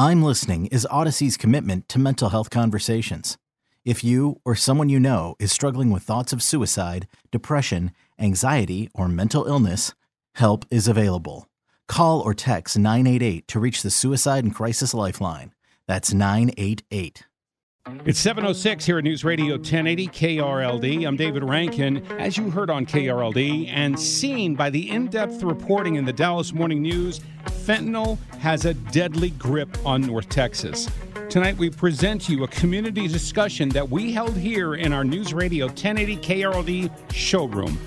I'm Listening is Audacy's commitment to mental health conversations. If you or someone you know is struggling with thoughts of suicide, depression, anxiety, or mental illness, help is available. Call or text 988 to reach the Suicide and Crisis Lifeline. That's 988. It's 706 here at News Radio 1080 KRLD. I'm David Rankin. As you heard on KRLD and seen by the in depth reporting in the Dallas Morning News, fentanyl has a deadly grip on North Texas. Tonight, we present to you a community discussion that we held here in our News Radio 1080 KRLD showroom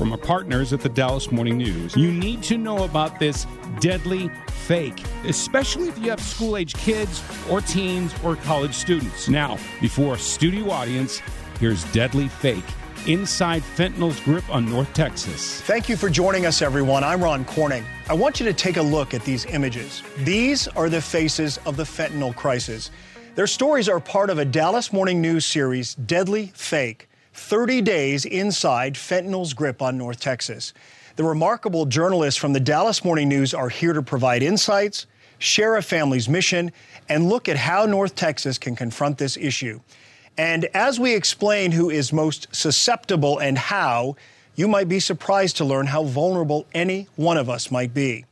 from our partners at the Dallas Morning News. You need to know about this deadly fake, especially if you have school age kids or teens or college students. Now, before a studio audience, here's Deadly Fake inside fentanyl's grip on North Texas. Thank you for joining us, everyone. I'm Ron Corning. I want you to take a look at these images. These are the faces of the fentanyl crisis. Their stories are part of a Dallas Morning News series, Deadly Fake. 30 days inside fentanyl's grip on North Texas. The remarkable journalists from the Dallas Morning News are here to provide insights, share a family's mission, and look at how North Texas can confront this issue. And as we explain who is most susceptible and how, you might be surprised to learn how vulnerable any one of us might be.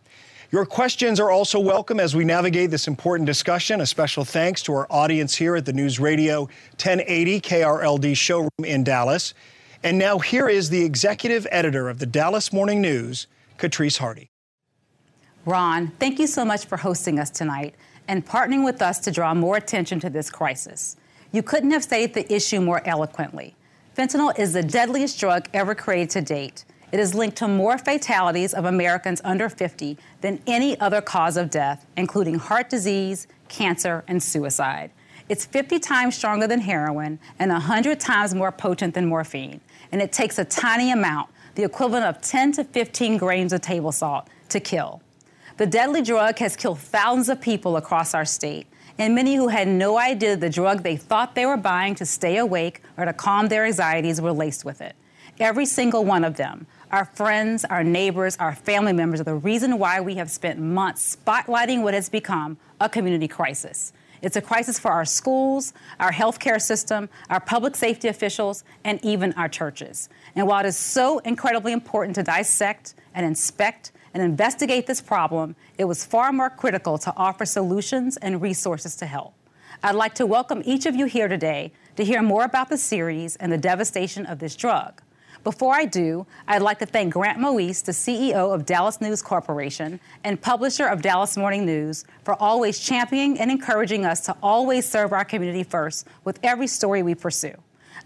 Your questions are also welcome as we navigate this important discussion. A special thanks to our audience here at the News Radio 1080 KRLD showroom in Dallas. And now here is the executive editor of the Dallas Morning News, Katrice Hardy. Ron, thank you so much for hosting us tonight and partnering with us to draw more attention to this crisis. You couldn't have stated the issue more eloquently. Fentanyl is the deadliest drug ever created to date. It is linked to more fatalities of Americans under 50 than any other cause of death, including heart disease, cancer, and suicide. It's 50 times stronger than heroin and 100 times more potent than morphine. And it takes a tiny amount, the equivalent of 10 to 15 grains of table salt, to kill. The deadly drug has killed thousands of people across our state, and many who had no idea the drug they thought they were buying to stay awake or to calm their anxieties were laced with it. Every single one of them, our friends, our neighbors, our family members are the reason why we have spent months spotlighting what has become a community crisis. It's a crisis for our schools, our healthcare system, our public safety officials, and even our churches. And while it is so incredibly important to dissect and inspect and investigate this problem, it was far more critical to offer solutions and resources to help. I'd like to welcome each of you here today to hear more about the series and the devastation of this drug. Before I do, I'd like to thank Grant Moise, the CEO of Dallas News Corporation and publisher of Dallas Morning News, for always championing and encouraging us to always serve our community first with every story we pursue.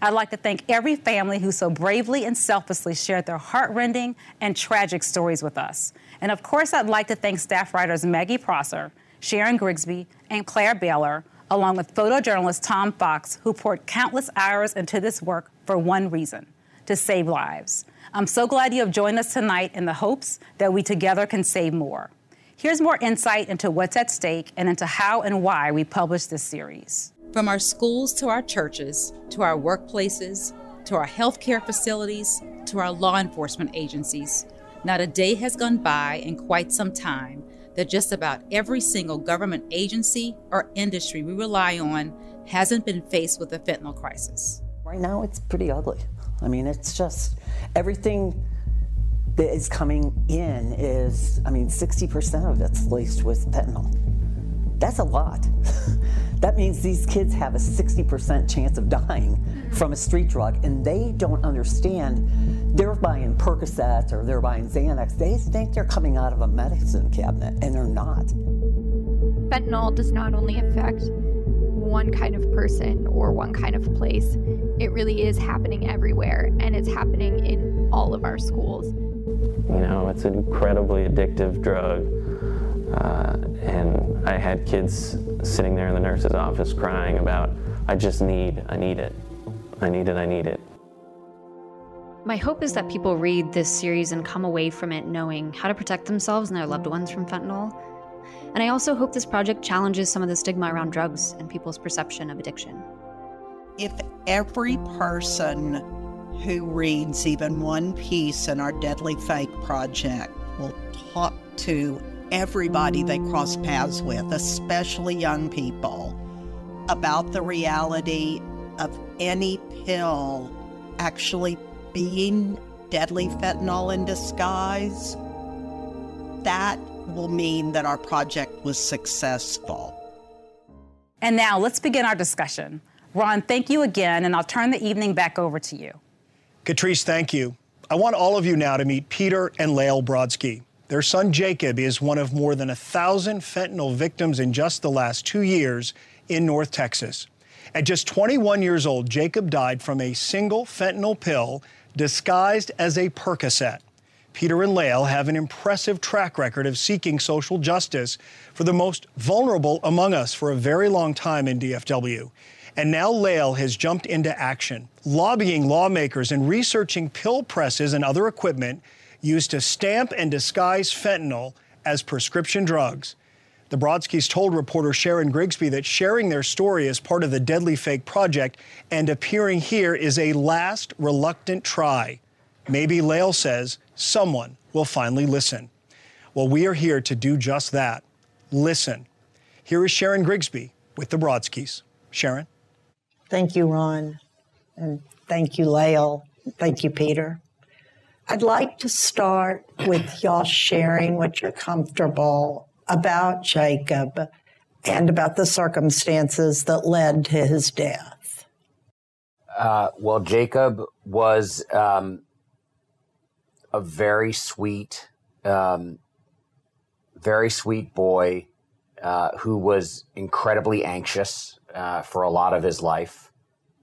I'd like to thank every family who so bravely and selflessly shared their heartrending and tragic stories with us. And of course, I'd like to thank staff writers Maggie Prosser, Sharon Grigsby, and Claire Ballor, along with photojournalist Tom Fox, who poured countless hours into this work for one reason to save lives. I'm so glad you have joined us tonight in the hopes that we together can save more. Here's more insight into what's at stake and into how and why we published this series. From our schools to our churches, to our workplaces, to our healthcare facilities, to our law enforcement agencies, not a day has gone by in quite some time that just about every single government agency or industry we rely on hasn't been faced with a fentanyl crisis. Right now, it's pretty ugly. I mean, it's just everything that is coming in is, I mean, 60% of it's laced with fentanyl. That's a lot. that means these kids have a 60% chance of dying mm-hmm. from a street drug, and they don't understand. They're buying Percocets or they're buying Xanax. They think they're coming out of a medicine cabinet, and they're not. Fentanyl does not only affect one kind of person or one kind of place. It really is happening everywhere, and it's happening in all of our schools. You know, it's an incredibly addictive drug. Uh, and I had kids sitting there in the nurse's office crying about, I just need, I need it. I need it, I need it. My hope is that people read this series and come away from it knowing how to protect themselves and their loved ones from fentanyl. And I also hope this project challenges some of the stigma around drugs and people's perception of addiction. If every person who reads even one piece in our Deadly Fake project will talk to everybody they cross paths with, especially young people, about the reality of any pill actually being deadly fentanyl in disguise, that will mean that our project was successful. And now let's begin our discussion. Ron, thank you again, and I'll turn the evening back over to you. Katrice, thank you. I want all of you now to meet Peter and Lael Brodsky. Their son Jacob is one of more than a thousand fentanyl victims in just the last two years in North Texas. At just 21 years old, Jacob died from a single fentanyl pill disguised as a Percocet. Peter and Lael have an impressive track record of seeking social justice for the most vulnerable among us for a very long time in DFW. And now Lael has jumped into action, lobbying lawmakers and researching pill presses and other equipment used to stamp and disguise fentanyl as prescription drugs. The Brodskys told reporter Sharon Grigsby that sharing their story as part of the Deadly Fake Project and appearing here is a last reluctant try. Maybe Lael says someone will finally listen. Well, we are here to do just that listen. Here is Sharon Grigsby with the Brodskys. Sharon? Thank you, Ron. And thank you, Lael. Thank you, Peter. I'd like to start with y'all sharing what you're comfortable about Jacob and about the circumstances that led to his death. Uh, well, Jacob was um, a very sweet, um, very sweet boy uh, who was incredibly anxious uh, for a lot of his life.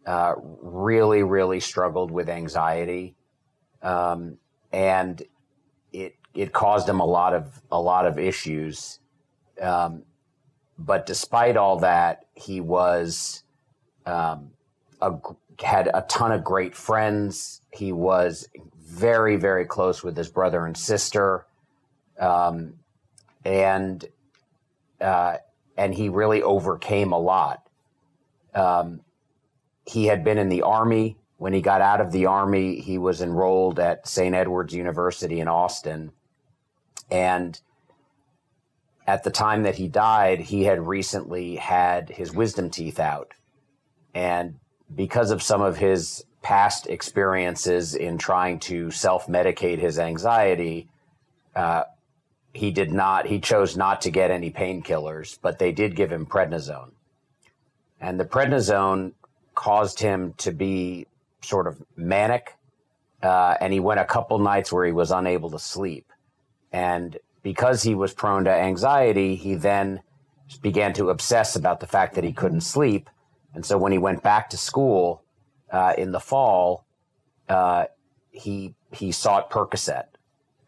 Uh, really, really struggled with anxiety, um, and it it caused him a lot of a lot of issues. Um, but despite all that, he was um, a, had a ton of great friends. He was very, very close with his brother and sister. Um, and, uh, and he really overcame a lot. Um, he had been in the army. When he got out of the army, he was enrolled at St. Edward's University in Austin. And at the time that he died, he had recently had his wisdom teeth out. And because of some of his past experiences in trying to self medicate his anxiety, uh, he did not, he chose not to get any painkillers, but they did give him prednisone. And the prednisone caused him to be sort of manic. Uh, and he went a couple nights where he was unable to sleep. And because he was prone to anxiety, he then began to obsess about the fact that he couldn't sleep. And so when he went back to school, uh, in the fall, uh, he he sought Percocet.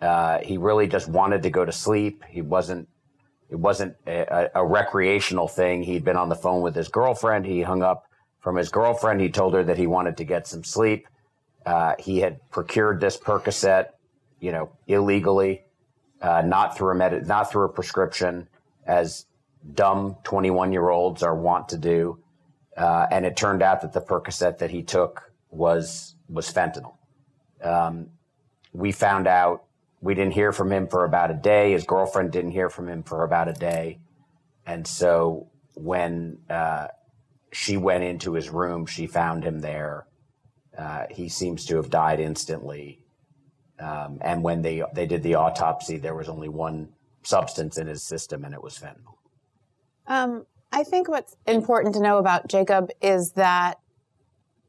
Uh, he really just wanted to go to sleep. He wasn't. It wasn't a, a, recreational thing. He'd been on the phone with his girlfriend. He hung up from his girlfriend. He told her that he wanted to get some sleep. Uh, he had procured this Percocet, you know, illegally, uh, not through a med- not through a prescription, as dumb 21 year olds are wont to do. Uh, and it turned out that the Percocet that he took was was fentanyl. Um, we found out we didn't hear from him for about a day. His girlfriend didn't hear from him for about a day, and so when uh, she went into his room, she found him there Uh, he seems to have died instantly. Um, and when they they did the autopsy, there was only one substance in his system, and it was fentanyl. Um, I think what's important to know about Jacob is that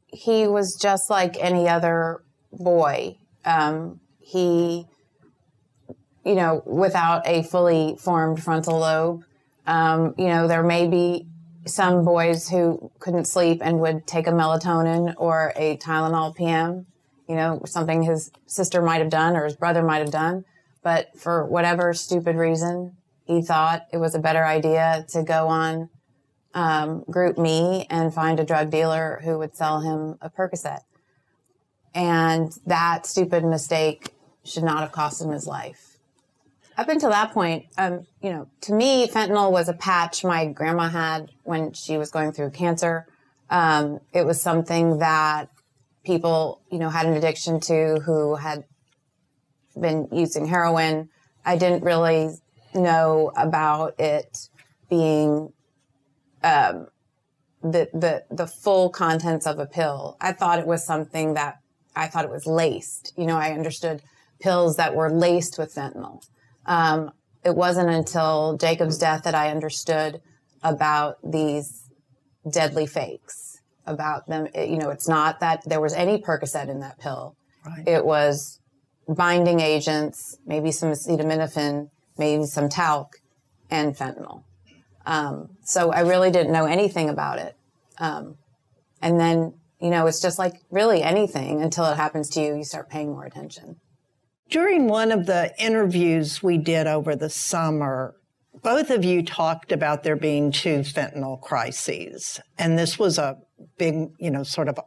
he was just like any other boy. Um, he, you know, without a fully formed frontal lobe. Um, you know, there may be some boys who couldn't sleep and would take a melatonin or a Tylenol PM, you know, something his sister might have done or his brother might have done. But for whatever stupid reason, he thought it was a better idea to go on um, GroupMe and find a drug dealer who would sell him a Percocet. And that stupid mistake should not have cost him his life. Up until that point, um, you know, to me, fentanyl was a patch my grandma had when she was going through cancer. Um, it was something that people, you know, had an addiction to who had been using heroin. I didn't really know about it being um, the the the full contents of a pill. I thought it was something that I thought it was laced. You know, I understood pills that were laced with fentanyl. Um, it wasn't until Jacob's death that I understood about these deadly fakes. About them, it, you know, it's not that there was any Percocet in that pill. Right. It was binding agents, maybe some acetaminophen, maybe some talc, and fentanyl. Um, so I really didn't know anything about it. Um, and then, you know, it's just like really anything until it happens to you, you start paying more attention. During one of the interviews we did over the summer, both of you talked about there being two fentanyl crises. And this was a big, you know, sort of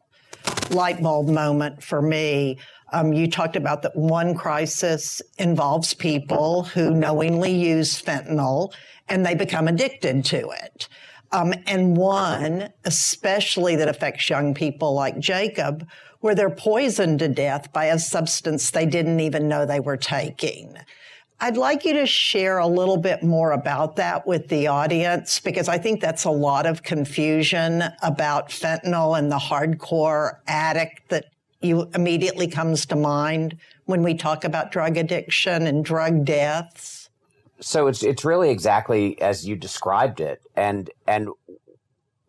light bulb moment for me. Um, you talked about that one crisis involves people who knowingly use fentanyl and they become addicted to it. Um, and one, especially that affects young people like Jacob, where they're poisoned to death by a substance they didn't even know they were taking. I'd like you to share a little bit more about that with the audience because I think that's a lot of confusion about fentanyl and the hardcore addict that you immediately comes to mind when we talk about drug addiction and drug deaths. So it's it's really exactly as you described it, and and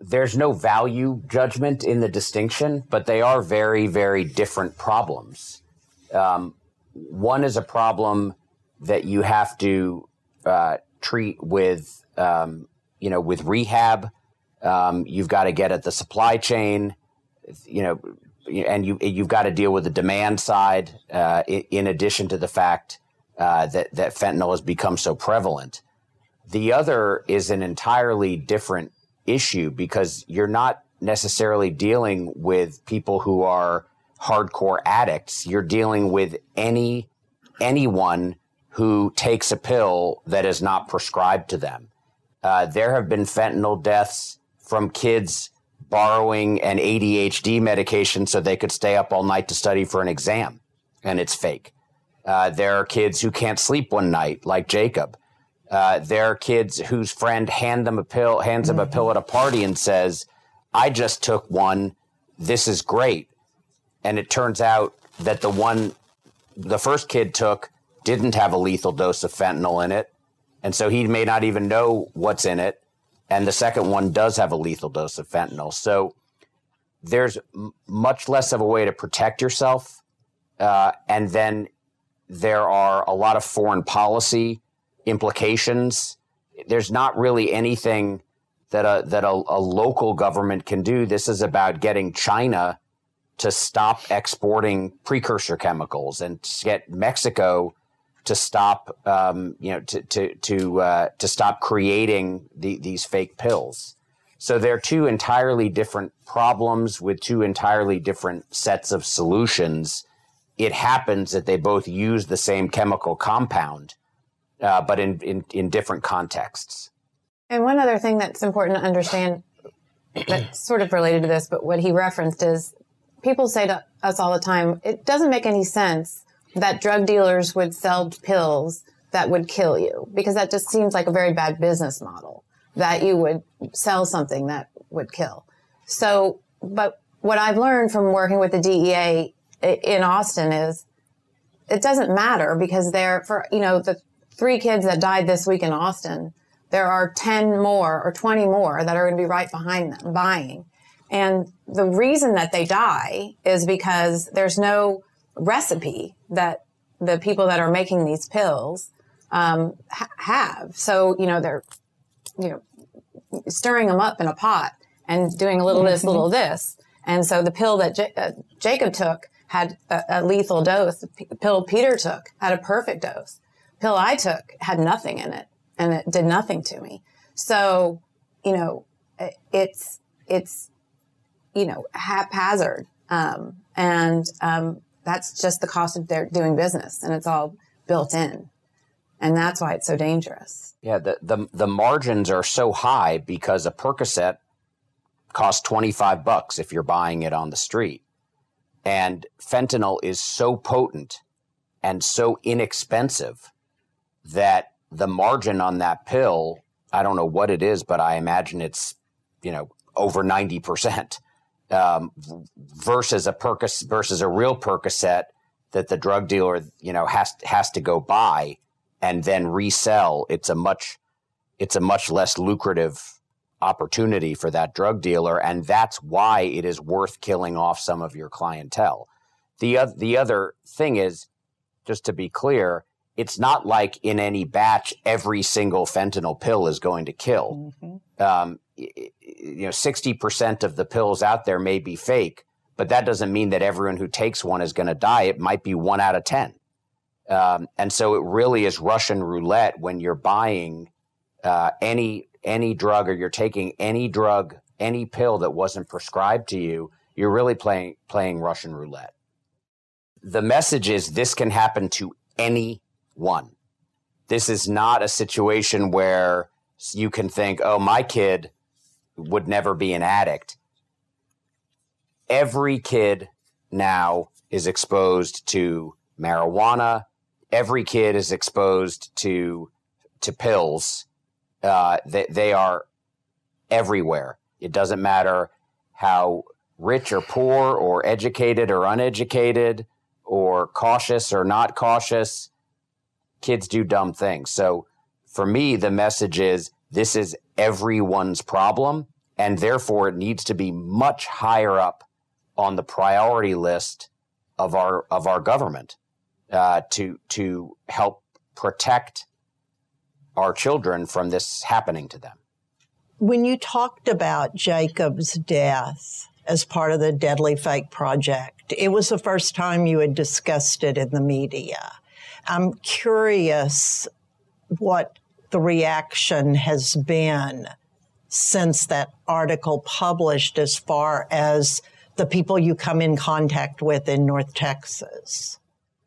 there's no value judgment in the distinction, but they are very very different problems. Um, one is a problem that you have to uh, treat with, um, you know, with rehab. Um, you've got to get at the supply chain, you know, and you you've got to deal with the demand side. Uh, in, addition to the fact uh, that that fentanyl has become so prevalent, the other is an entirely different issue because you're not necessarily dealing with people who are hardcore addicts. You're dealing with any anyone who takes a pill that is not prescribed to them. Uh, there have been fentanyl deaths from kids borrowing an ADHD medication so they could stay up all night to study for an exam, and it's fake. Uh, there are kids who can't sleep one night, like Jacob. Uh, there kids whose friend hand them a pill, hands them a pill at a party, and says, "I just took one. This is great." And it turns out that the one the first kid took didn't have a lethal dose of fentanyl in it. And so he may not even know what's in it. And the second one does have a lethal dose of fentanyl. So there's m- much less of a way to protect yourself. Uh, and then there are a lot of foreign policy implications. There's not really anything that a, that a, a local government can do. This is about getting China to stop exporting precursor chemicals and to get Mexico to stop, um, you know, to to to uh, to stop creating the, these fake pills. So they're two entirely different problems with two entirely different sets of solutions. It happens that they both use the same chemical compound, uh, but in, in in different contexts. And one other thing that's important to understand that's sort of related to this, but what he referenced is people say to us all the time, it doesn't make any sense that drug dealers would sell pills that would kill you because that just seems like a very bad business model that you would sell something that would kill. So, but what I've learned from working with the DEA in Austin is it doesn't matter because they're for, you know, the three kids that died this week in Austin, there are 10 more or 20 more that are going to be right behind them buying. And the reason that they die is because there's no recipe that the people that are making these pills um, ha- have. So, you know, they're, you know, stirring them up in a pot and doing a little mm-hmm. this, little this. And so the pill that J- uh, Jacob took had a, a lethal dose. The p- pill Peter took had a perfect dose. Pill I took had nothing in it and it did nothing to me. So, you know, it's, it's, you know, haphazard. Um, and, um, that's just the cost of their doing business and it's all built in. And that's why it's so dangerous. Yeah. The, the, the margins are so high because a Percocet costs 25 bucks if you're buying it on the street. And fentanyl is so potent and so inexpensive that the margin on that pill, I don't know what it is, but I imagine it's, you know, over 90%. Um, versus a versus a real Percocet that the drug dealer, you know, has has to go buy and then resell. It's a much it's a much less lucrative opportunity for that drug dealer, and that's why it is worth killing off some of your clientele. The the other thing is, just to be clear, it's not like in any batch every single fentanyl pill is going to kill. Mm-hmm. Um, you know, sixty percent of the pills out there may be fake, but that doesn't mean that everyone who takes one is going to die. It might be one out of ten, um, and so it really is Russian roulette when you're buying uh, any any drug or you're taking any drug, any pill that wasn't prescribed to you. You're really playing playing Russian roulette. The message is this can happen to any one. This is not a situation where you can think, oh, my kid would never be an addict. Every kid now is exposed to marijuana. Every kid is exposed to to pills. Uh, they, they are everywhere. It doesn't matter how rich or poor or educated or uneducated or cautious or not cautious kids do dumb things. So for me, the message is this is everyone's problem. And therefore, it needs to be much higher up on the priority list of our of our government uh, to to help protect our children from this happening to them. When you talked about Jacob's death as part of the Deadly Fake Project, it was the first time you had discussed it in the media. I'm curious what the reaction has been since that article published as far as the people you come in contact with in North Texas.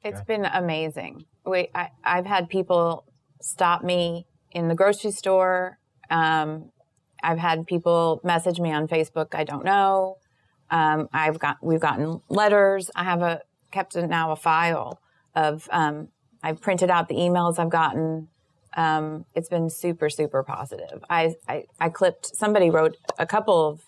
It's been amazing. We, I, have had people stop me in the grocery store. Um, I've had people message me on Facebook. I don't know. Um, I've got we've gotten letters. I have a kept now a file of um, I've printed out the emails I've gotten. Um, it's been super, super positive. I, I, I, clipped, somebody wrote a couple of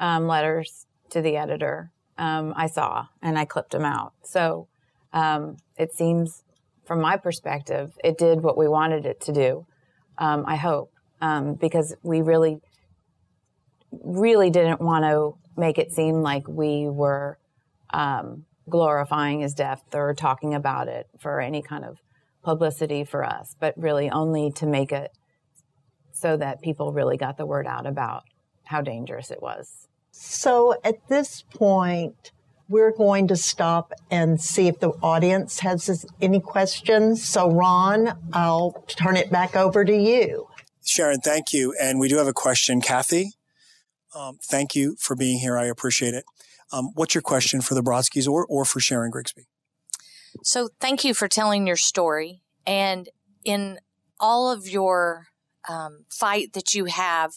um, letters to the editor um, I saw, and I clipped them out. So um, it seems, from my perspective, it did what we wanted it to do. Um, I hope, um, because we really, really didn't want to make it seem like we were um, glorifying his death or talking about it for any kind of publicity for us, but really only to make it so that people really got the word out about how dangerous it was. So at this point, we're going to stop and see if the audience has any questions. So, Ron, I'll turn it back over to you. Sharon, thank you. And we do have a question. Kathy, um, thank you for being here. I appreciate it. Um, what's your question for the Brodskys or, or for Sharon Grigsby? So, thank you for telling your story. And in all of your um, fight that you have,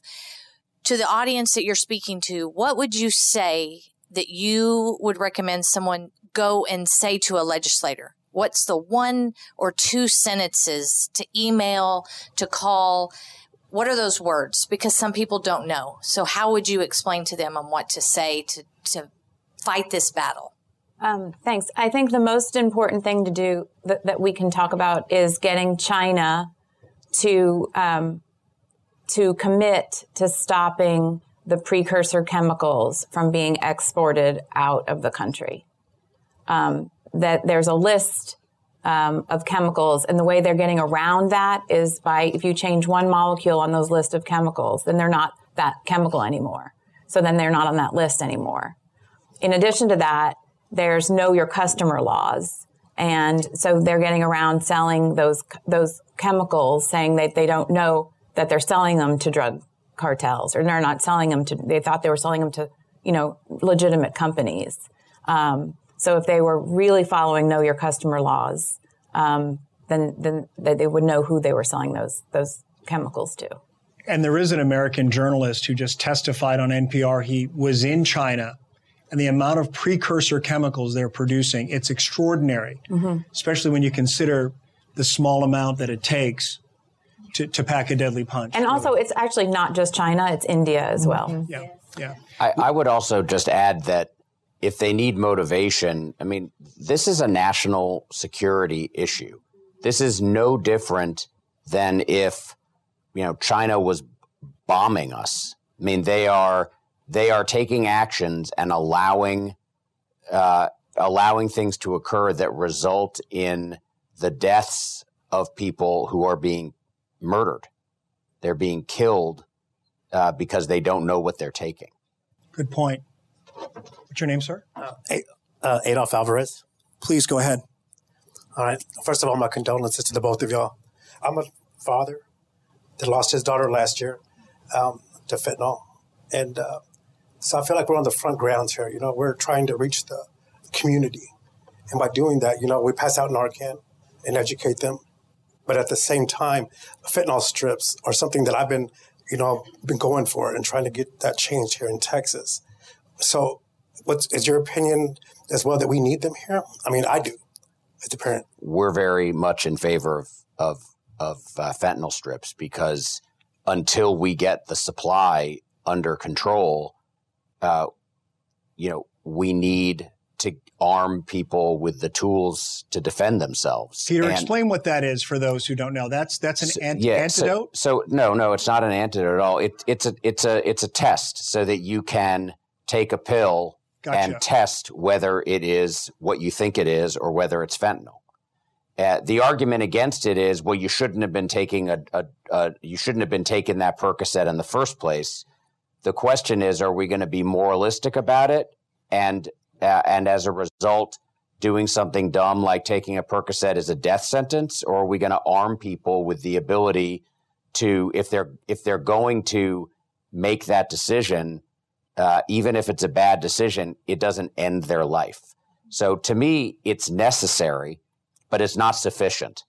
to the audience that you're speaking to, what would you say that you would recommend someone go and say to a legislator? What's the one or two sentences to email, to call? What are those words? Because some people don't know. So how would you explain to them on what to say to, to fight this battle? Um, thanks. I think the most important thing to do that, that we can talk about is getting China to um, to commit to stopping the precursor chemicals from being exported out of the country. Um, that there's a list um, of chemicals, and the way they're getting around that is by if you change one molecule on those list of chemicals, then they're not that chemical anymore. So then they're not on that list anymore. In addition to that, there's know your customer laws. And so they're getting around selling those, those chemicals saying that they don't know that they're selling them to drug cartels or they're not selling them to, they thought they were selling them to, you know, legitimate companies. Um, so if they were really following know your customer laws, um, then, then they would know who they were selling those, those chemicals to. And there is an American journalist who just testified on NPR. He was in China and the amount of precursor chemicals they're producing, it's extraordinary, mm-hmm. especially when you consider the small amount that it takes to, to pack a deadly punch. And also, it's actually not just China, it's India as well. Mm-hmm. Yeah, yeah. I, I would also just add that if they need motivation, I mean, this is a national security issue. This is no different than if, you know, China was bombing us. I mean, they are they are taking actions and allowing uh, allowing things to occur that result in the deaths of people who are being murdered. They're being killed uh, because they don't know what they're taking. Good point. What's your name, sir? Uh, uh, Adolf Alvarez. Please go ahead. All right. First of all, my condolences to the both of y'all. I'm a father that lost his daughter last year um, to fentanyl. And uh, so I feel like we're on the front grounds here. You know, we're trying to reach the community. And by doing that, you know, we pass out Narcan and educate them. But at the same time, fentanyl strips are something that I've been, you know, been going for and trying to get that changed here in Texas. So what's is your opinion as well that we need them here? I mean, I do as a parent. We're very much in favor of of, of uh, fentanyl strips because until we get the supply under control, uh, you know, we need to arm people with the tools to defend themselves. Peter, and, explain what that is for those who don't know. That's that's an so, yeah, antidote. So, so, no, no, it's not an antidote at all. It, it's a it's a it's a test so that you can take a pill gotcha. and test whether it is what you think it is or whether it's fentanyl. Uh, the argument against it is, well, you shouldn't have been taking a, a, a you shouldn't have been taking that Percocet in the first place the question is, are we going to be moralistic about it? And, uh, and as a result, doing something dumb like taking a Percocet is a death sentence? Or are we going to arm people with the ability to, if they're, if they're going to make that decision, uh, even if it's a bad decision, it doesn't end their life. So to me, it's necessary, but it's not sufficient.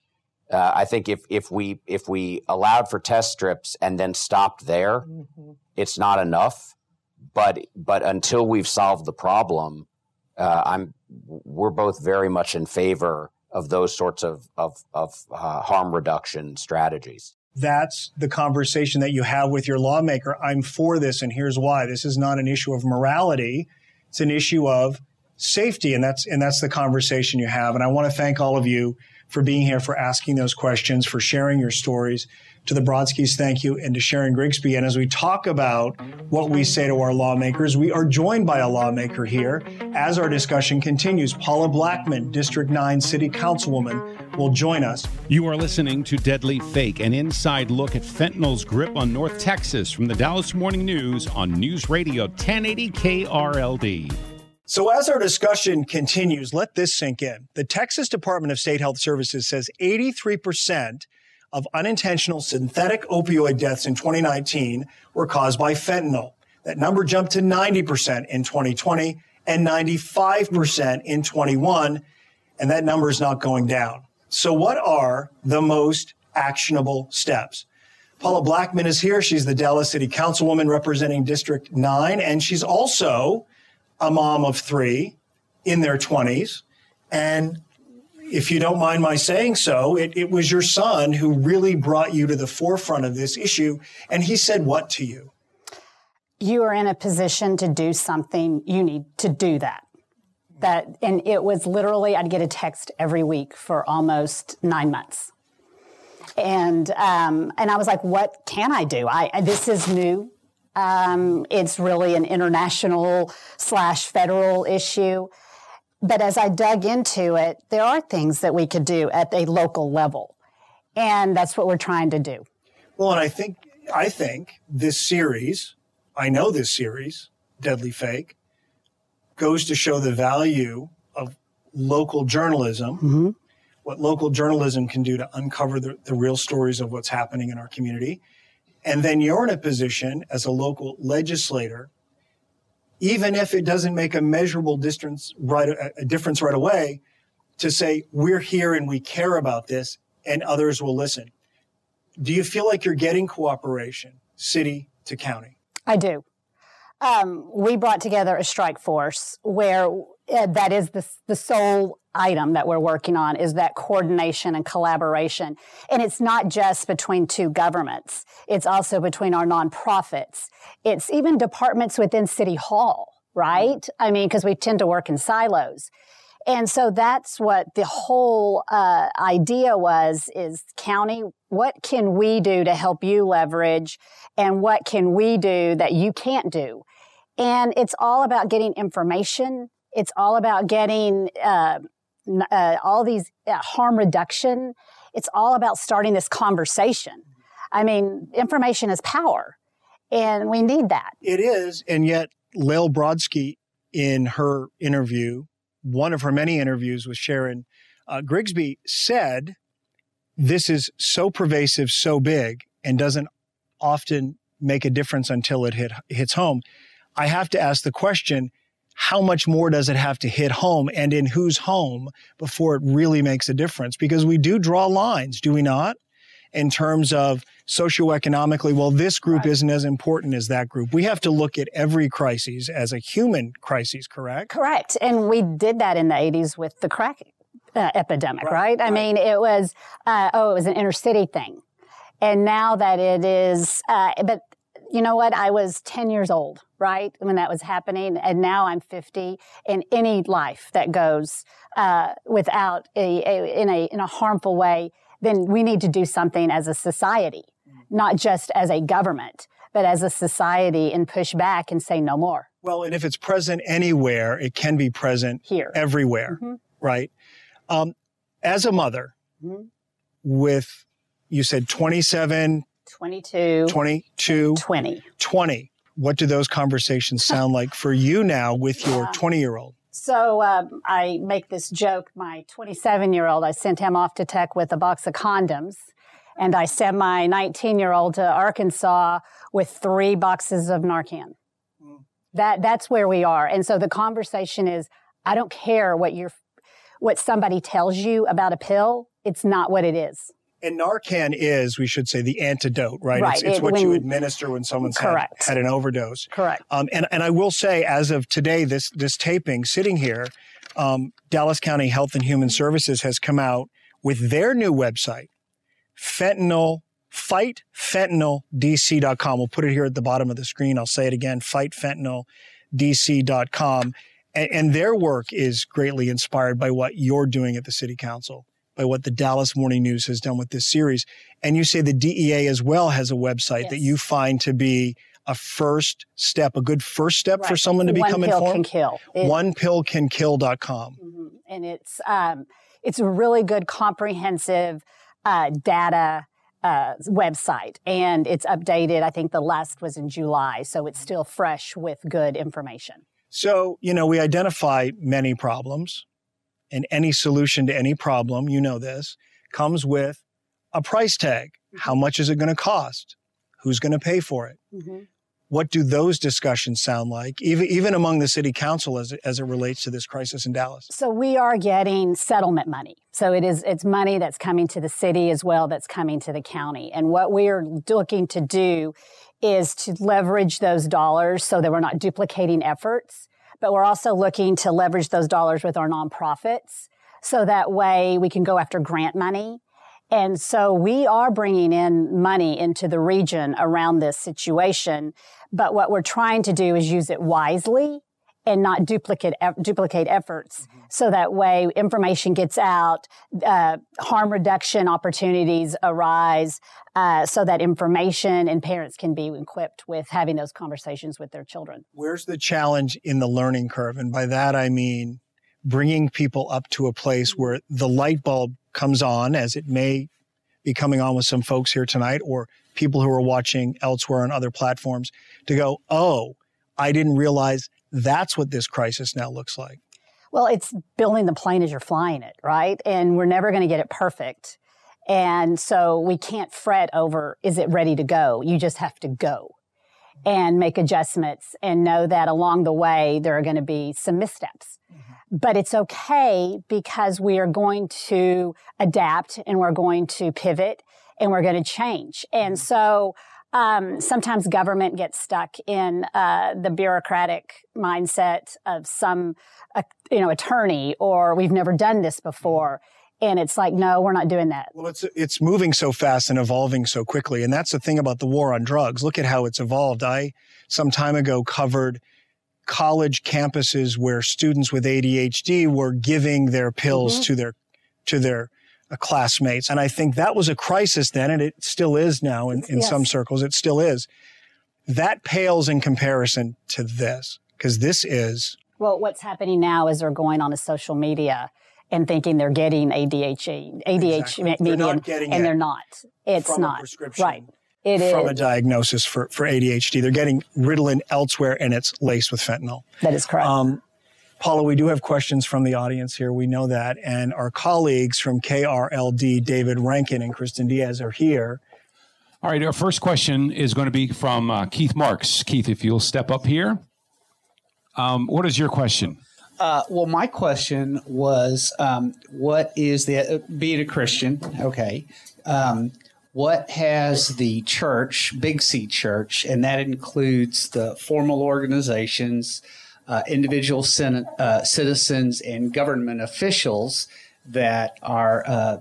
Uh, I think if if we if we allowed for test strips and then stopped there, mm-hmm. it's not enough. But but until we've solved the problem, uh, I'm we're both very much in favor of those sorts of of, of uh, harm reduction strategies. That's the conversation that you have with your lawmaker. I'm for this, and here's why. This is not an issue of morality; it's an issue of safety, and that's and that's the conversation you have. And I want to thank all of you for being here, for asking those questions, for sharing your stories. To the Brodskys, thank you, and to Sharon Grigsby. And as we talk about what we say to our lawmakers, we are joined by a lawmaker here. As our discussion continues, Paula Blackmon, District 9 City Councilwoman, will join us. You are listening to Deadly Fake, an inside look at fentanyl's grip on North Texas from the Dallas Morning News on News Radio 1080 KRLD. So, as our discussion continues, let this sink in. The Texas Department of State Health Services says 83% of unintentional synthetic opioid deaths in 2019 were caused by fentanyl. That number jumped to 90% in 2020 and 95% in 21, and that number is not going down. So, what are the most actionable steps? Paula Blackmon is here. She's the Dallas City Councilwoman representing District 9, and she's also a mom of three in their 20s. And if you don't mind my saying so, it, it was your son who really brought you to the forefront of this issue. And he said what to you? you are in a position to do something, you need to do that. That, and it was literally, I'd get a text every week for almost nine months. And, um, and I was like, what can I do? I, this is new. Um, it's really an international slash federal issue. But as I dug into it, there are things that we could do at a local level. And that's what we're trying to do. Well, and I think, I think this series I know this series, Deadly Fake, goes to show the value of local journalism, mm-hmm. what local journalism can do to uncover the, the real stories of what's happening in our community. And then you're in a position as a local legislator, even if it doesn't make a measurable distance right, a difference right away, to say, we're here and we care about this and others will listen. Do you feel like you're getting cooperation, city to county? I do. Um, we brought together a strike force where uh, that is the, the sole item that we're working on is that coordination and collaboration. And it's not just between two governments. It's also between our nonprofits. It's even departments within City Hall, right? I mean, because we tend to work in silos. And so that's what the whole uh, idea was is county, what can we do to help you leverage and what can we do that you can't do? And it's all about getting information. It's all about getting uh, uh, all these uh, harm reduction. It's all about starting this conversation. I mean, information is power, and we need that. It is, and yet Lael Brodsky, in her interview, one of her many interviews with Sharon uh, Grigsby, said this is so pervasive, so big, and doesn't often make a difference until it hit, hits home. I have to ask the question how much more does it have to hit home and in whose home before it really makes a difference? Because we do draw lines, do we not? In terms of socioeconomically, well, this group right. isn't as important as that group. We have to look at every crisis as a human crisis, correct? Correct. And we did that in the 80s with the crack uh, epidemic, right? right? I right. mean, it was, uh, oh, it was an inner city thing. And now that it is, uh, but you know what? I was 10 years old, right? When that was happening. And now I'm 50 and any life that goes, uh, without a, a, in a, in a harmful way, then we need to do something as a society, not just as a government, but as a society and push back and say no more. Well, and if it's present anywhere, it can be present here, everywhere, mm-hmm. right? Um, as a mother mm-hmm. with, you said 27, 22, 22, 20. 20. What do those conversations sound like for you now with your 20 year old? So um, I make this joke. My 27 year old, I sent him off to tech with a box of condoms. And I sent my 19 year old to Arkansas with three boxes of Narcan. Mm. That, that's where we are. And so the conversation is I don't care what you're what somebody tells you about a pill, it's not what it is. And Narcan is, we should say, the antidote, right? right. It's, it's it, what when, you administer when someone's had, had, an overdose. Correct. Um, and, and I will say, as of today, this, this taping, sitting here, um, Dallas County Health and Human Services has come out with their new website, fentanyl, fightfentyldc.com. We'll put it here at the bottom of the screen. I'll say it again, fightfentyldc.com. And, and their work is greatly inspired by what you're doing at the city council, by what the Dallas Morning News has done with this series. And you say the DEA as well has a website yes. that you find to be a first step, a good first step right. for someone to become One pill informed. Can kill. OnePillCanKill.com. Mm-hmm. And it's um, it's a really good, comprehensive uh, data uh, website, and it's updated. I think the last was in July, so it's still fresh with good information. So, you know, we identify many problems, and any solution to any problem, you know this, comes with a price tag. Mm-hmm. How much is it going to cost? Who's going to pay for it? Mm-hmm. What do those discussions sound like, even, even among the city council as as it relates to this crisis in Dallas? So we are getting settlement money. So it is it's money that's coming to the city as well that's coming to the county. And what we are looking to do is to leverage those dollars so that we're not duplicating efforts, but we're also looking to leverage those dollars with our nonprofits. So that way we can go after grant money And so we are bringing in money into the region around this situation. But what we're trying to do is use it wisely and not duplicate duplicate efforts. Mm-hmm. so that way information gets out uh, harm reduction opportunities arise uh, so that information and parents can be equipped with having those conversations with their children. Where's the challenge in the learning curve? And by that i mean bringing people up to a place where the light bulb comes on as it may be coming on with some folks here tonight or people who are watching elsewhere on other platforms to go oh i didn't realize that's what this crisis now looks like. Well, it's building the plane as you're flying it, right? And we're never going to get it perfect. And so we can't fret over, is it ready to go? You just have to go and make adjustments and know that along the way, there are going to be some missteps. Mm-hmm. But it's okay because we are going to adapt and we're going to pivot and we're going to change. And mm-hmm. so um, sometimes government gets stuck in uh, the bureaucratic mindset of some, uh, you know, attorney, or we've never done this before, and it's like, no, we're not doing that. Well, it's it's moving so fast and evolving so quickly, and that's the thing about the war on drugs. Look at how it's evolved. I some time ago covered college campuses where students with ADHD were giving their pills mm-hmm. to their to their classmates. And I think that was a crisis then, and it still is now in, in yes. some circles. It still is. That pales in comparison to this, because this is. Well, what's happening now is they're going on to social media and thinking they're getting ADHD, ADHD exactly. medium, and, and they're not. It's not. Right. It from is. a diagnosis for, for ADHD. They're getting Ritalin elsewhere and it's laced with fentanyl. That is correct. Um, Paula, we do have questions from the audience here. We know that. And our colleagues from KRLD, David Rankin and Kristen Diaz, are here. All right, our first question is going to be from uh, Keith Marks. Keith, if you'll step up here. Um, what is your question? Uh, well, my question was um, what is the, uh, being a Christian, okay, um, what has the church, Big C Church, and that includes the formal organizations, uh, individual sen- uh, citizens and government officials that are uh,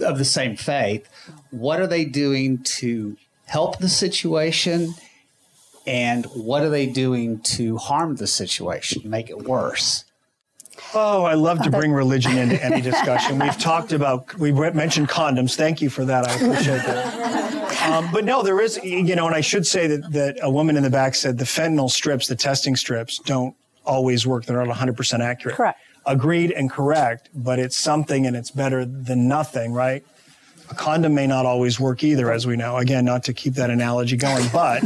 of the same faith. What are they doing to help the situation? And what are they doing to harm the situation, make it worse? Oh, I love to bring religion into any discussion. We've talked about, we mentioned condoms. Thank you for that. I appreciate that. Um, but no, there is, you know, and I should say that, that a woman in the back said the fentanyl strips, the testing strips, don't always work. They're not 100% accurate. Correct. Agreed and correct, but it's something and it's better than nothing, right? A condom may not always work either, as we know. Again, not to keep that analogy going, but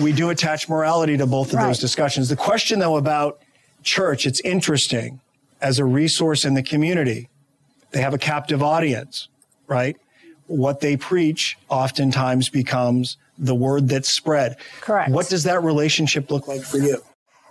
we do attach morality to both of right. those discussions. The question, though, about church, it's interesting as a resource in the community. They have a captive audience, right? What they preach oftentimes becomes the word that's spread. Correct. What does that relationship look like for you?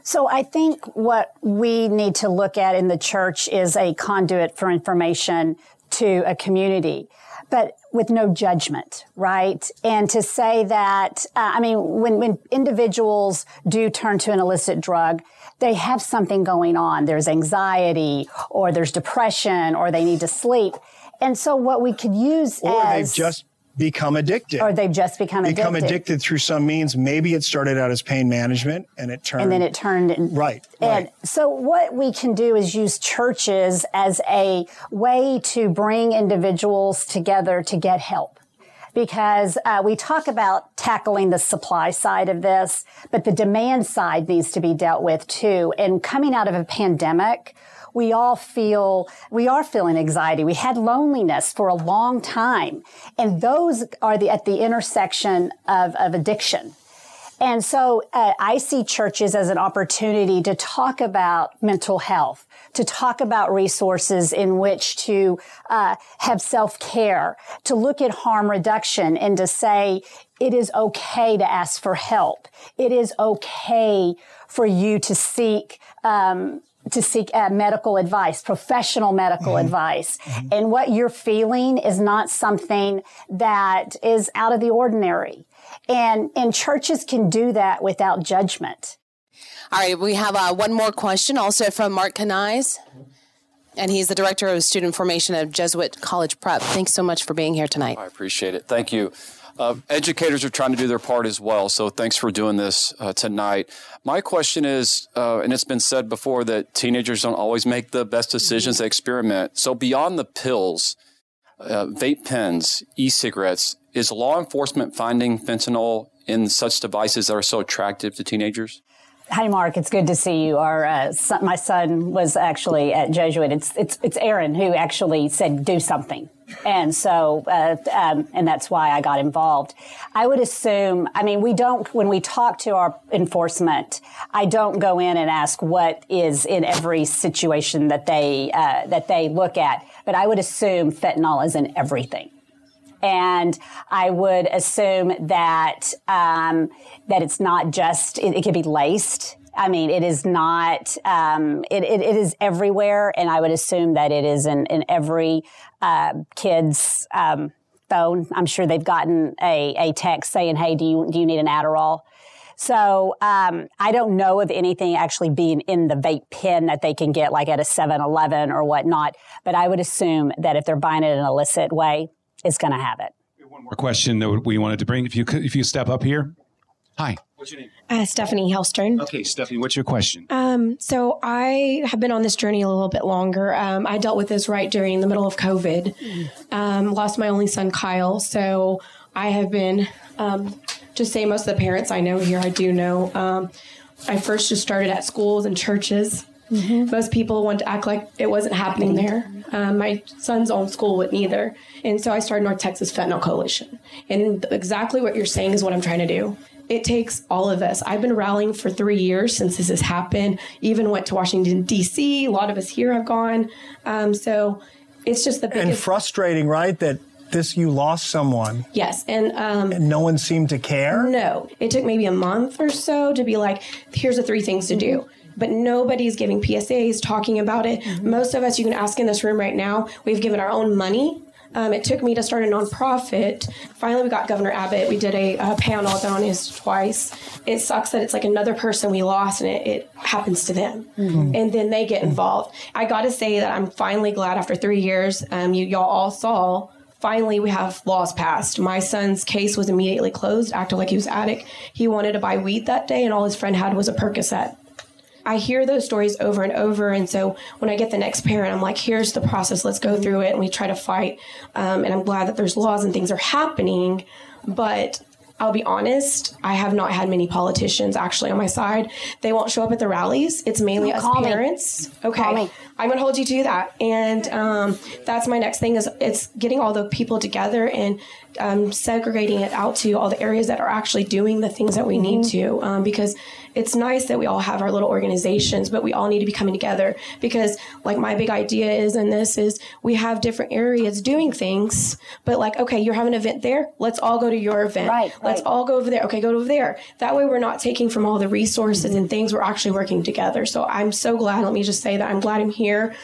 So I think what we need to look at in the church is a conduit for information to a community, but with no judgment, right? And to say that, uh, I mean, when, when individuals do turn to an illicit drug, they have something going on. There's anxiety or there's depression or they need to sleep. And so what we could use or as they've just become addicted. Or they've just become addicted. Become addicted through some means. Maybe it started out as pain management and it turned. And then it turned. In, right. And right. so what we can do is use churches as a way to bring individuals together to get help. Because uh, we talk about tackling the supply side of this, but the demand side needs to be dealt with too. And coming out of a pandemic, we all feel, we are feeling anxiety. We had loneliness for a long time. And those are the, at the intersection of, of addiction. And so uh, I see churches as an opportunity to talk about mental health, to talk about resources in which to uh, have self care, to look at harm reduction, and to say it is okay to ask for help. It is okay for you to seek um, to seek uh, medical advice, professional medical mm-hmm. advice. Mm-hmm. And what you're feeling is not something that is out of the ordinary. And, and churches can do that without judgment. All right, we have uh, one more question also from Mark Canise. and he's the director of student formation at Jesuit College Prep. Thanks so much for being here tonight. I appreciate it. Thank you. Uh, educators are trying to do their part as well, so thanks for doing this uh, tonight. My question is, uh, and it's been said before that teenagers don't always make the best decisions; they experiment. So beyond the pills, uh, vape pens, e-cigarettes, is law enforcement finding fentanyl in such devices that are so attractive to teenagers? Hi, Mark. It's good to see you. Our uh, son, my son was actually at Jesuit. It's it's it's Aaron who actually said do something, and so uh, um, and that's why I got involved. I would assume. I mean, we don't when we talk to our enforcement. I don't go in and ask what is in every situation that they uh, that they look at, but I would assume fentanyl is in everything and I would assume that um, that it's not just it, it could be laced. I mean, it is not. Um, it, it, it is everywhere, and I would assume that it is in in every uh, kid's um, phone. I'm sure they've gotten a, a text saying, "Hey, do you do you need an Adderall?" So um, I don't know of anything actually being in the vape pen that they can get like at a 7-Eleven or whatnot. But I would assume that if they're buying it in an illicit way, is going to have it. One more question that we wanted to bring. If you could, if you step up here. Hi. What's your name? Uh, Stephanie Hellstern. Okay, Stephanie, what's your question? Um, so I have been on this journey a little bit longer. Um, I dealt with this right during the middle of COVID. Um, lost my only son, Kyle. So I have been, um, just say most of the parents I know here, I do know. Um, I first just started at schools and churches. Most people want to act like it wasn't happening there. Um, my son's own school wouldn't either. And so I started North Texas Fentanyl Coalition. And exactly what you're saying is what I'm trying to do. It takes all of us. I've been rallying for three years since this has happened. Even went to Washington, D.C. A lot of us here have gone. Um, so it's just the biggest. And frustrating, right? That this you lost someone. Yes, and um, and no one seemed to care. No, it took maybe a month or so to be like, here's the three things to do. But nobody's giving PSAs, talking about it. Most of us, you can ask in this room right now, we've given our own money. Um, it took me to start a nonprofit. Finally, we got Governor Abbott. We did a, uh panel down on his twice. It sucks that it's like another person we lost and it, it happens to them. Mhm. And then they get involved. I got to say that I'm finally glad after three years, um, you, y'all all saw finally we have laws passed. My son's case was immediately closed, acted like he was addict. He wanted to buy weed that day, and all his friend had was a Percocet. I hear those stories over and over, and so when I get the next parent, I'm like, "Here's the process. Let's go through it." And we try to fight. Um, and I'm glad that there's laws and things are happening, but. I'll be honest, I have not had many politicians actually on my side. They won't show up at the rallies. It's mainly us call me. parents. Okay. I'm going to hold you to that. And um, that's my next thing is it's getting all the people together and um, segregating it out to all the areas that are actually doing the things that we need to. Um, because it's nice that we all have our little organizations, but we all need to be coming together. Because like my big idea is, in this is, we have different areas doing things, but like, okay, you're having an event there. Let's all go to your event. Right. Let's all go over there. Okay, go over there. That way we're not taking from all the resources and things. We're actually working together. So I'm so glad. Let me just say that I'm glad I'm here.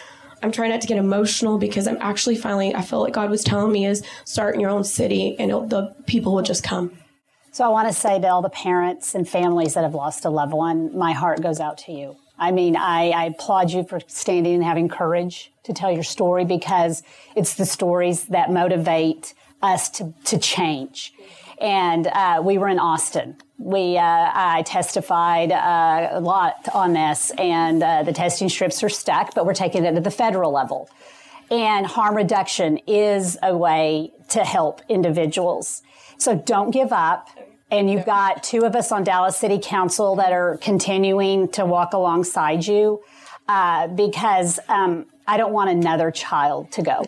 I'm trying not to get emotional because I'm actually finally, I feel like God was telling me is start in your own city and the people will just come. So I want to say to all the parents and families that have lost a loved one, my heart goes out to you. I mean, I, I applaud you for standing and having courage to tell your story because it's the stories that motivate us to, to change. And uh, we were in Austin. We, uh, I testified uh, a lot on this, and uh, the testing strips are stuck, but we're taking it to the federal level. And harm reduction is a way to help individuals. So don't give up. And you've got two of us on Dallas City Council that are continuing to walk alongside you uh, because um, I don't want another child to go.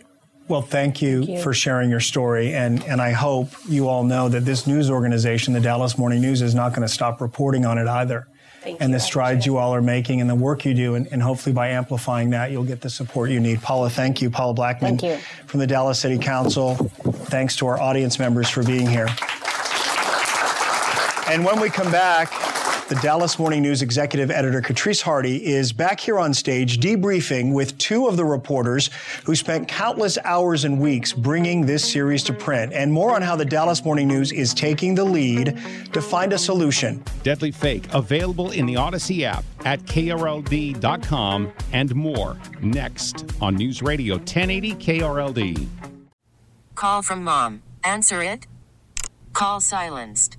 Well, thank you, Thank you. for sharing your story. And, and I hope you all know that this news organization, the Dallas Morning News, is not going to stop reporting on it either. Thank and the strides you all are making and the work you do. And, and hopefully by amplifying that, you'll get the support you need. Paula, thank you. Paula Blackmon Thank you. from the Dallas City Council. Thanks to our audience members for being here. And when we come back, the Dallas Morning News executive editor Katrice Hardy is back here on stage debriefing with two of the reporters who spent countless hours and weeks bringing this series to print, and more on how the Dallas Morning News is taking the lead to find a solution. Deadly Fake, available in the Audacy app at KRLD.com and more. Next on News Radio 1080 KRLD. Call from mom. Answer it. Call silenced.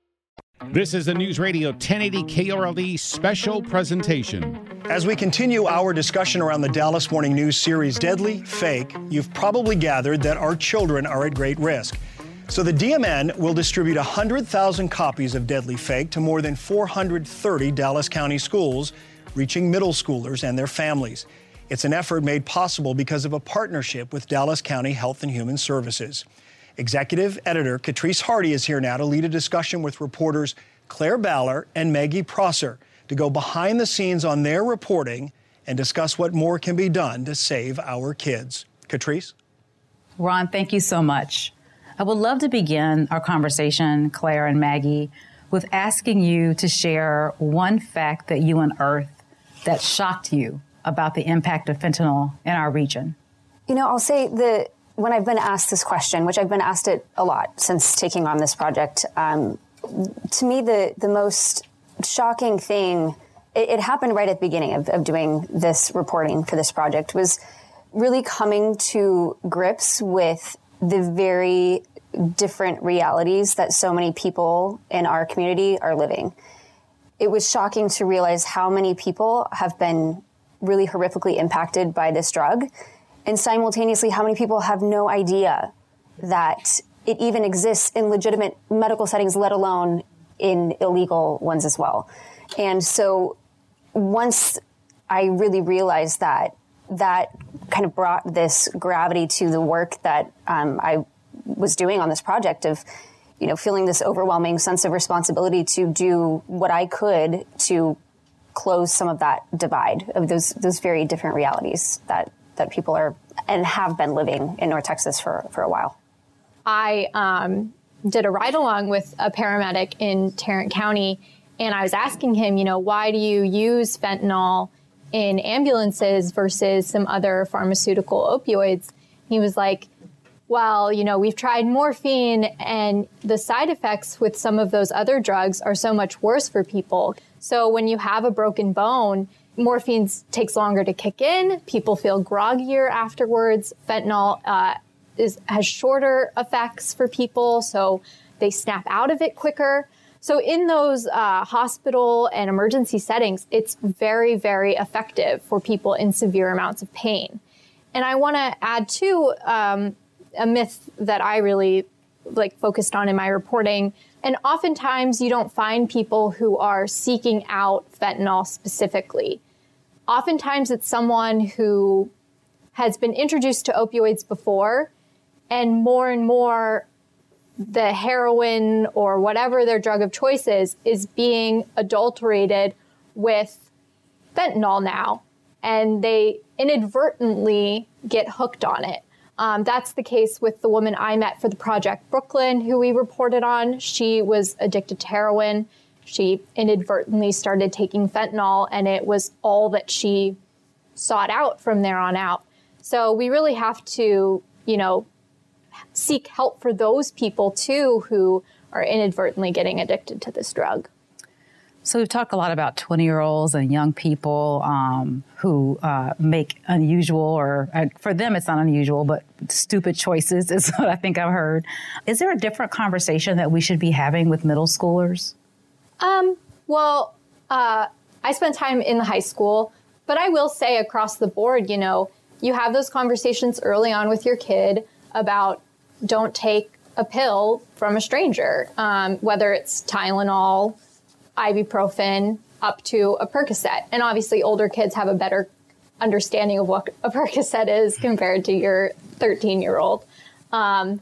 This is the News Radio 1080 KRLD special presentation. As we continue our discussion around the Dallas Morning News series Deadly Fake, you've probably gathered that our children are at great risk. So the DMN will distribute 100,000 copies of Deadly Fake to more than 430 Dallas County schools, reaching middle schoolers and their families. It's an effort made possible because of a partnership with Dallas County Health and Human Services. Executive editor Katrice Hardy is here now to lead a discussion with reporters Claire Ballor and Maggie Prosser to go behind the scenes on their reporting and discuss what more can be done to save our kids. Katrice? Ron, thank you so much. I would love to begin our conversation, Claire and Maggie, with asking you to share one fact that you unearthed that shocked you about the impact of fentanyl in our region. You know, I'll say that when I've been asked this question, which I've been asked it a lot since taking on this project, um, to me, the, the most shocking thing, it, it happened right at the beginning of, of doing this reporting for this project, was really coming to grips with the very different realities that so many people in our community are living. It was shocking to realize how many people have been really horrifically impacted by this drug and simultaneously how many people have no idea that it even exists in legitimate medical settings, let alone in illegal ones as well. And so once I really realized that, that kind of brought this gravity to the work that um, I was doing on this project of, you know, feeling this overwhelming sense of responsibility to do what I could to close some of that divide of those those very different realities that that people are and have been living in North Texas for, for a while. I um, did a ride along with a paramedic in Tarrant County, and I was asking him, you know, why do you use fentanyl in ambulances versus some other pharmaceutical opioids? He was like, well, you know, we've tried morphine, and the side effects with some of those other drugs are so much worse for people. So when you have a broken bone, morphine takes longer to kick in. People feel groggier afterwards. Fentanyl uh, is, has shorter effects for people, so they snap out of it quicker. So in those uh, hospital and emergency settings, it's very, very effective for people in severe amounts of pain. And I want to add too um, a myth that I really like focused on in my reporting. And oftentimes you don't find people who are seeking out fentanyl specifically. Oftentimes it's someone who has been introduced to opioids before and more and more the heroin or whatever their drug of choice is, is being adulterated with fentanyl now. And they inadvertently get hooked on it. Um, that's the case with the woman I met for the Project Brooklyn, who we reported on. She was addicted to heroin. She inadvertently started taking fentanyl, and it was all that she sought out from there on out. So we really have to, you know, seek help for those people too who are inadvertently getting addicted to this drug. So we've talked a lot about 20 year olds and young people um, who uh, make unusual, or uh, for them it's not unusual, but stupid choices is what I think I've heard. Is there a different conversation that we should be having with middle schoolers? Um, well, uh, I spent time in high school, but I will say across the board, you know, you have those conversations early on with your kid about don't take a pill from a stranger, um, whether it's Tylenol ibuprofen up to a Percocet. And obviously, older kids have a better understanding of what a Percocet is compared to your 13 year old. Um,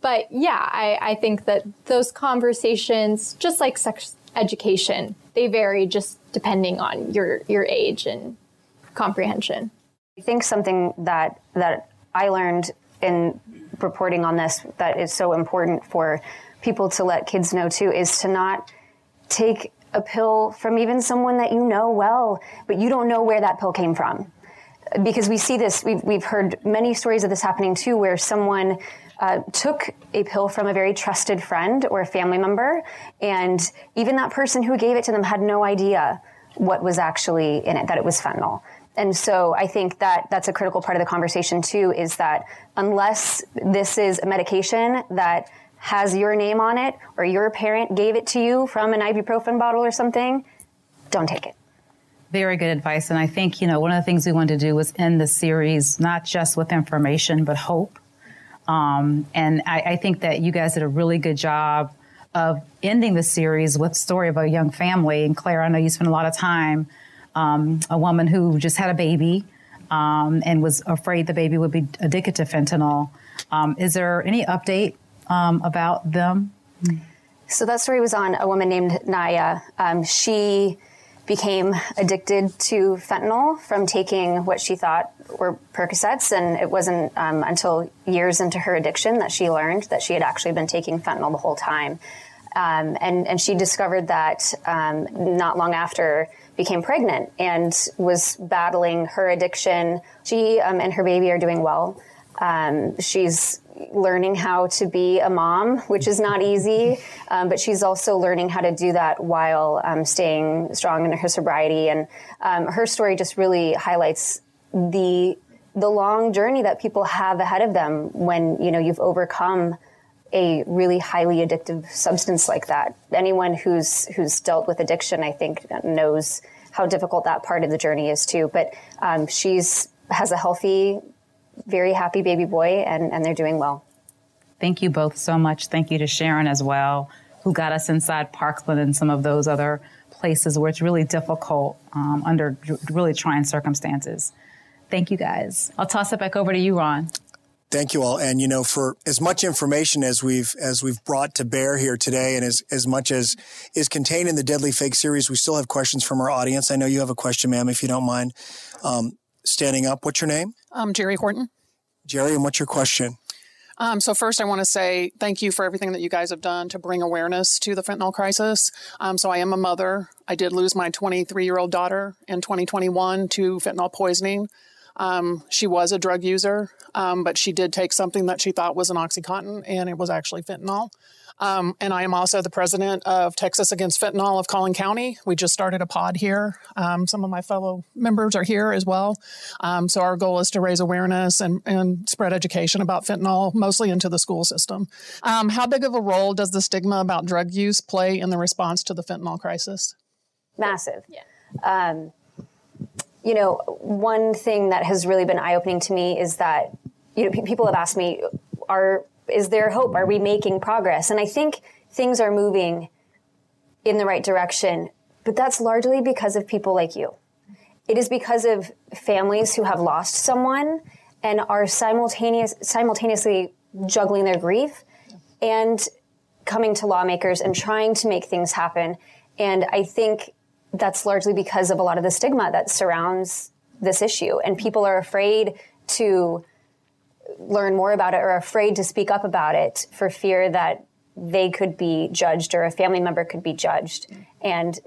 but yeah, I, I think that those conversations, just like sex education, they vary just depending on your, your age and comprehension. I think something that that I learned in reporting on this that is so important for people to let kids know too is to not take a pill from even someone that you know well, but you don't know where that pill came from. Because we see this, we've, we've heard many stories of this happening too, where someone uh, took a pill from a very trusted friend or a family member, and even that person who gave it to them had no idea what was actually in it, that it was fentanyl. And so I think that that's a critical part of the conversation too, is that unless this is a medication that has your name on it or your parent gave it to you from an ibuprofen bottle or something, don't take it. Very good advice. And I think, you know, one of the things we wanted to do was end the series not just with information, but hope. Um, and I, I think that you guys did a really good job of ending the series with the story of a young family. And Claire, I know you spent a lot of time, um, a woman who just had a baby um, and was afraid the baby would be addicted to fentanyl. Um, is there any update um, about them? So that story was on a woman named Naya. Um, she became addicted to fentanyl from taking what she thought were Percocets, and it wasn't um, until years into her addiction that she learned that she had actually been taking fentanyl the whole time. Um, and and she discovered that um, not long after became pregnant and was battling her addiction. She um, and her baby are doing well. Um, she's learning how to be a mom, which is not easy, um, but she's also learning how to do that while um, staying strong in her sobriety. And um, her story just really highlights the the long journey that people have ahead of them when you know you've overcome a really highly addictive substance like that. Anyone who's who's dealt with addiction, I think, knows how difficult that part of the journey is too. But um, she's has a healthy very happy baby boy, and, and they're doing well. Thank you both so much. Thank you to Sharon as well, who got us inside Parkland and some of those other places where it's really difficult um, under really trying circumstances. Thank you guys. I'll toss it back over to you, Ron. Thank you all. And you know, for as much information as we've as we've brought to bear here today, and as as much as is contained in the Deadly Fake series, we still have questions from our audience. I know you have a question, ma'am, if you don't mind. Um, standing up. What's your name? Um, Jerry Horton. Jerry, and what's your question? Um, so first, I want to say thank you for everything that you guys have done to bring awareness to the fentanyl crisis. Um, so I am a mother. I did lose my 23 year old daughter in 2021 to fentanyl poisoning. Um, she was a drug user, um, but she did take something that she thought was an OxyContin, and it was actually fentanyl. Um, and I am also the president of Texas Against Fentanyl of Collin County. We just started a pod here. Um, some of my fellow members are here as well. Um, so our goal is to raise awareness and, and, spread education about fentanyl, mostly into the school system. Um, how big of a role does the stigma about drug use play in the response to the fentanyl crisis? Massive. Yeah. Um, you know, one thing that has really been eye opening to me is that you know, p- people have asked me, are is there hope? Are we making progress? And I think things are moving in the right direction, but that's largely because of people like you. It is because of families who have lost someone and are simultaneous, simultaneously juggling their grief and coming to lawmakers and trying to make things happen. And I think that's largely because of a lot of the stigma that surrounds this issue. And people are afraid to learn more about it or afraid to speak up about it for fear that they could be judged or a family member could be judged. And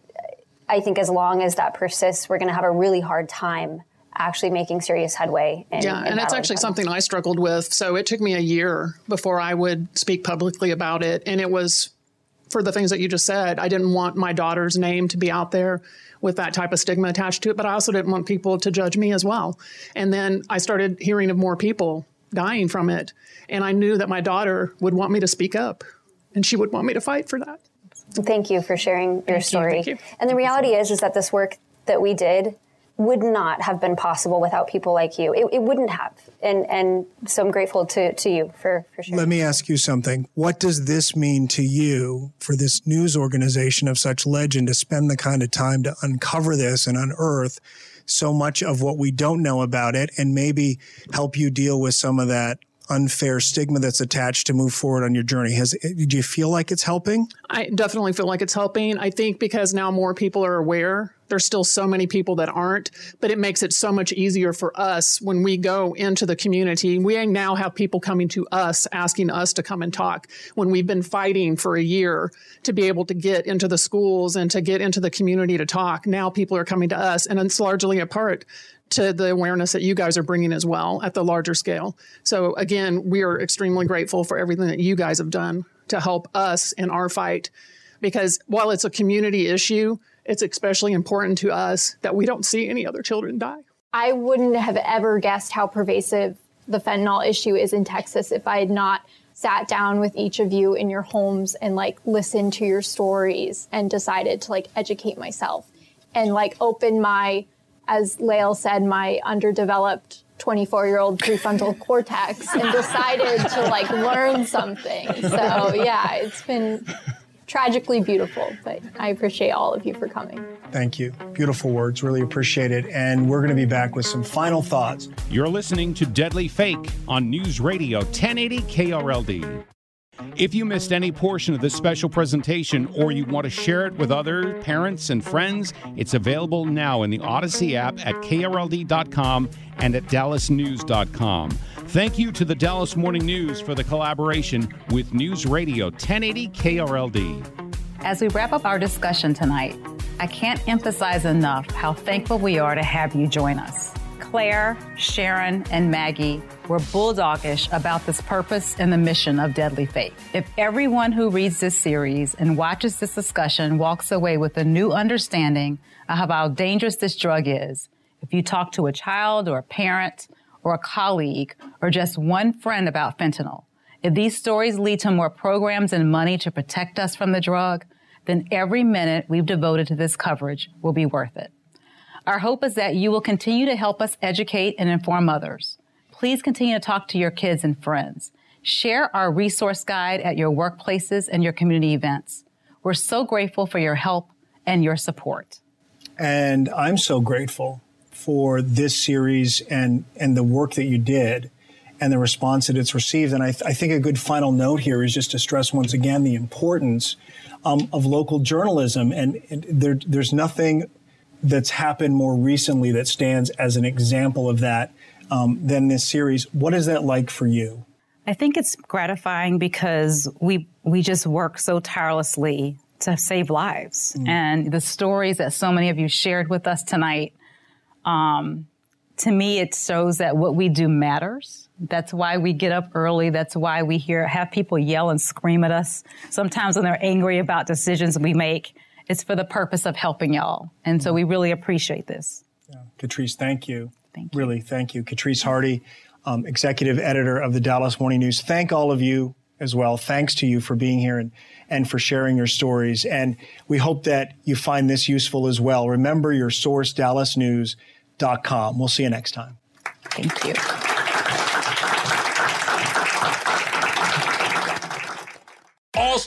I think as long as that persists, we're going to have a really hard time actually making serious headway. In, yeah, in and it's actually something I struggled with. So it took me a year before I would speak publicly about it. And it was for the things that you just said. I didn't want my daughter's name to be out there with that type of stigma attached to it, but I also didn't want people to judge me as well. And then I started hearing of more people dying from it. And I knew that my daughter would want me to speak up and she would want me to fight for that. Thank you for sharing your Thank story. You, you. And the reality is, is that this work that we did would not have been possible without people like you. It, it wouldn't have. And and so I'm grateful to, to you for, for sharing. Let me ask you something. What does this mean to you for this news organization of such legend to spend the kind of time to uncover this and unearth so much of what we don't know about it and maybe help you deal with some of that unfair stigma that's attached to move forward on your journey. Has do you feel like it's helping? I definitely feel like it's helping. I think because now more people are aware. There's still so many people that aren't, but it makes it so much easier for us when we go into the community. We now have people coming to us asking us to come and talk when we've been fighting for a year to be able to get into the schools and to get into the community to talk. Now people are coming to us, and it's largely a part to the awareness that you guys are bringing as well at the larger scale. So, again, we are extremely grateful for everything that you guys have done to help us in our fight. Because while it's a community issue, it's especially important to us that we don't see any other children die. I wouldn't have ever guessed how pervasive the fentanyl issue is in Texas if I had not sat down with each of you in your homes and like listened to your stories and decided to like educate myself and like open my as Lael said, my underdeveloped 24 year old prefrontal cortex and decided to like learn something. So yeah, it's been tragically beautiful, but I appreciate all of you for coming. Thank you. Beautiful words. Really appreciate it. And we're going to be back with some final thoughts. You're listening to Deadly Fake on News Radio 1080 KRLD. If you missed any portion of this special presentation or you want to share it with other parents and friends, it's available now in the Audacy app at krld.com and at dallasnews.com. Thank you to the Dallas Morning News for the collaboration with News Radio 1080 KRLD. As we wrap up our discussion tonight, I can't emphasize enough how thankful we are to have you join us. Claire, Sharon, and Maggie were bulldoggish about this purpose and the mission of Deadly Fake. If everyone who reads this series and watches this discussion walks away with a new understanding of how dangerous this drug is, if you talk to a child or a parent or a colleague or just one friend about fentanyl, if these stories lead to more programs and money to protect us from the drug, then every minute we've devoted to this coverage will be worth it. Our hope is that you will continue to help us educate and inform others. Please continue to talk to your kids and friends. Share our resource guide at your workplaces and your community events. We're so grateful for your help and your support. And I'm so grateful for this series and, and the work that you did and the response that it's received. And I, th- I think a good final note here is just to stress once again the importance um, of local journalism. And, and there, there's nothing that's happened more recently that stands as an example of that um, than this series. What is that like for you? I think it's gratifying because we we just work so tirelessly to save lives, mm. and the stories that so many of you shared with us tonight. Um, to me, it shows that what we do matters. That's why we get up early. That's why we hear have people yell and scream at us. Sometimes when they're angry about decisions we make, it's for the purpose of helping y'all. And so we really appreciate this. Yeah. Katrice, thank you. Thank you. Really, thank you. Katrice Hardy, um, executive editor of the Dallas Morning News. Thank all of you as well. Thanks to you for being here and, and for sharing your stories. And we hope that you find this useful as well. Remember your source, dallasnews.com. We'll see you next time. Thank you. All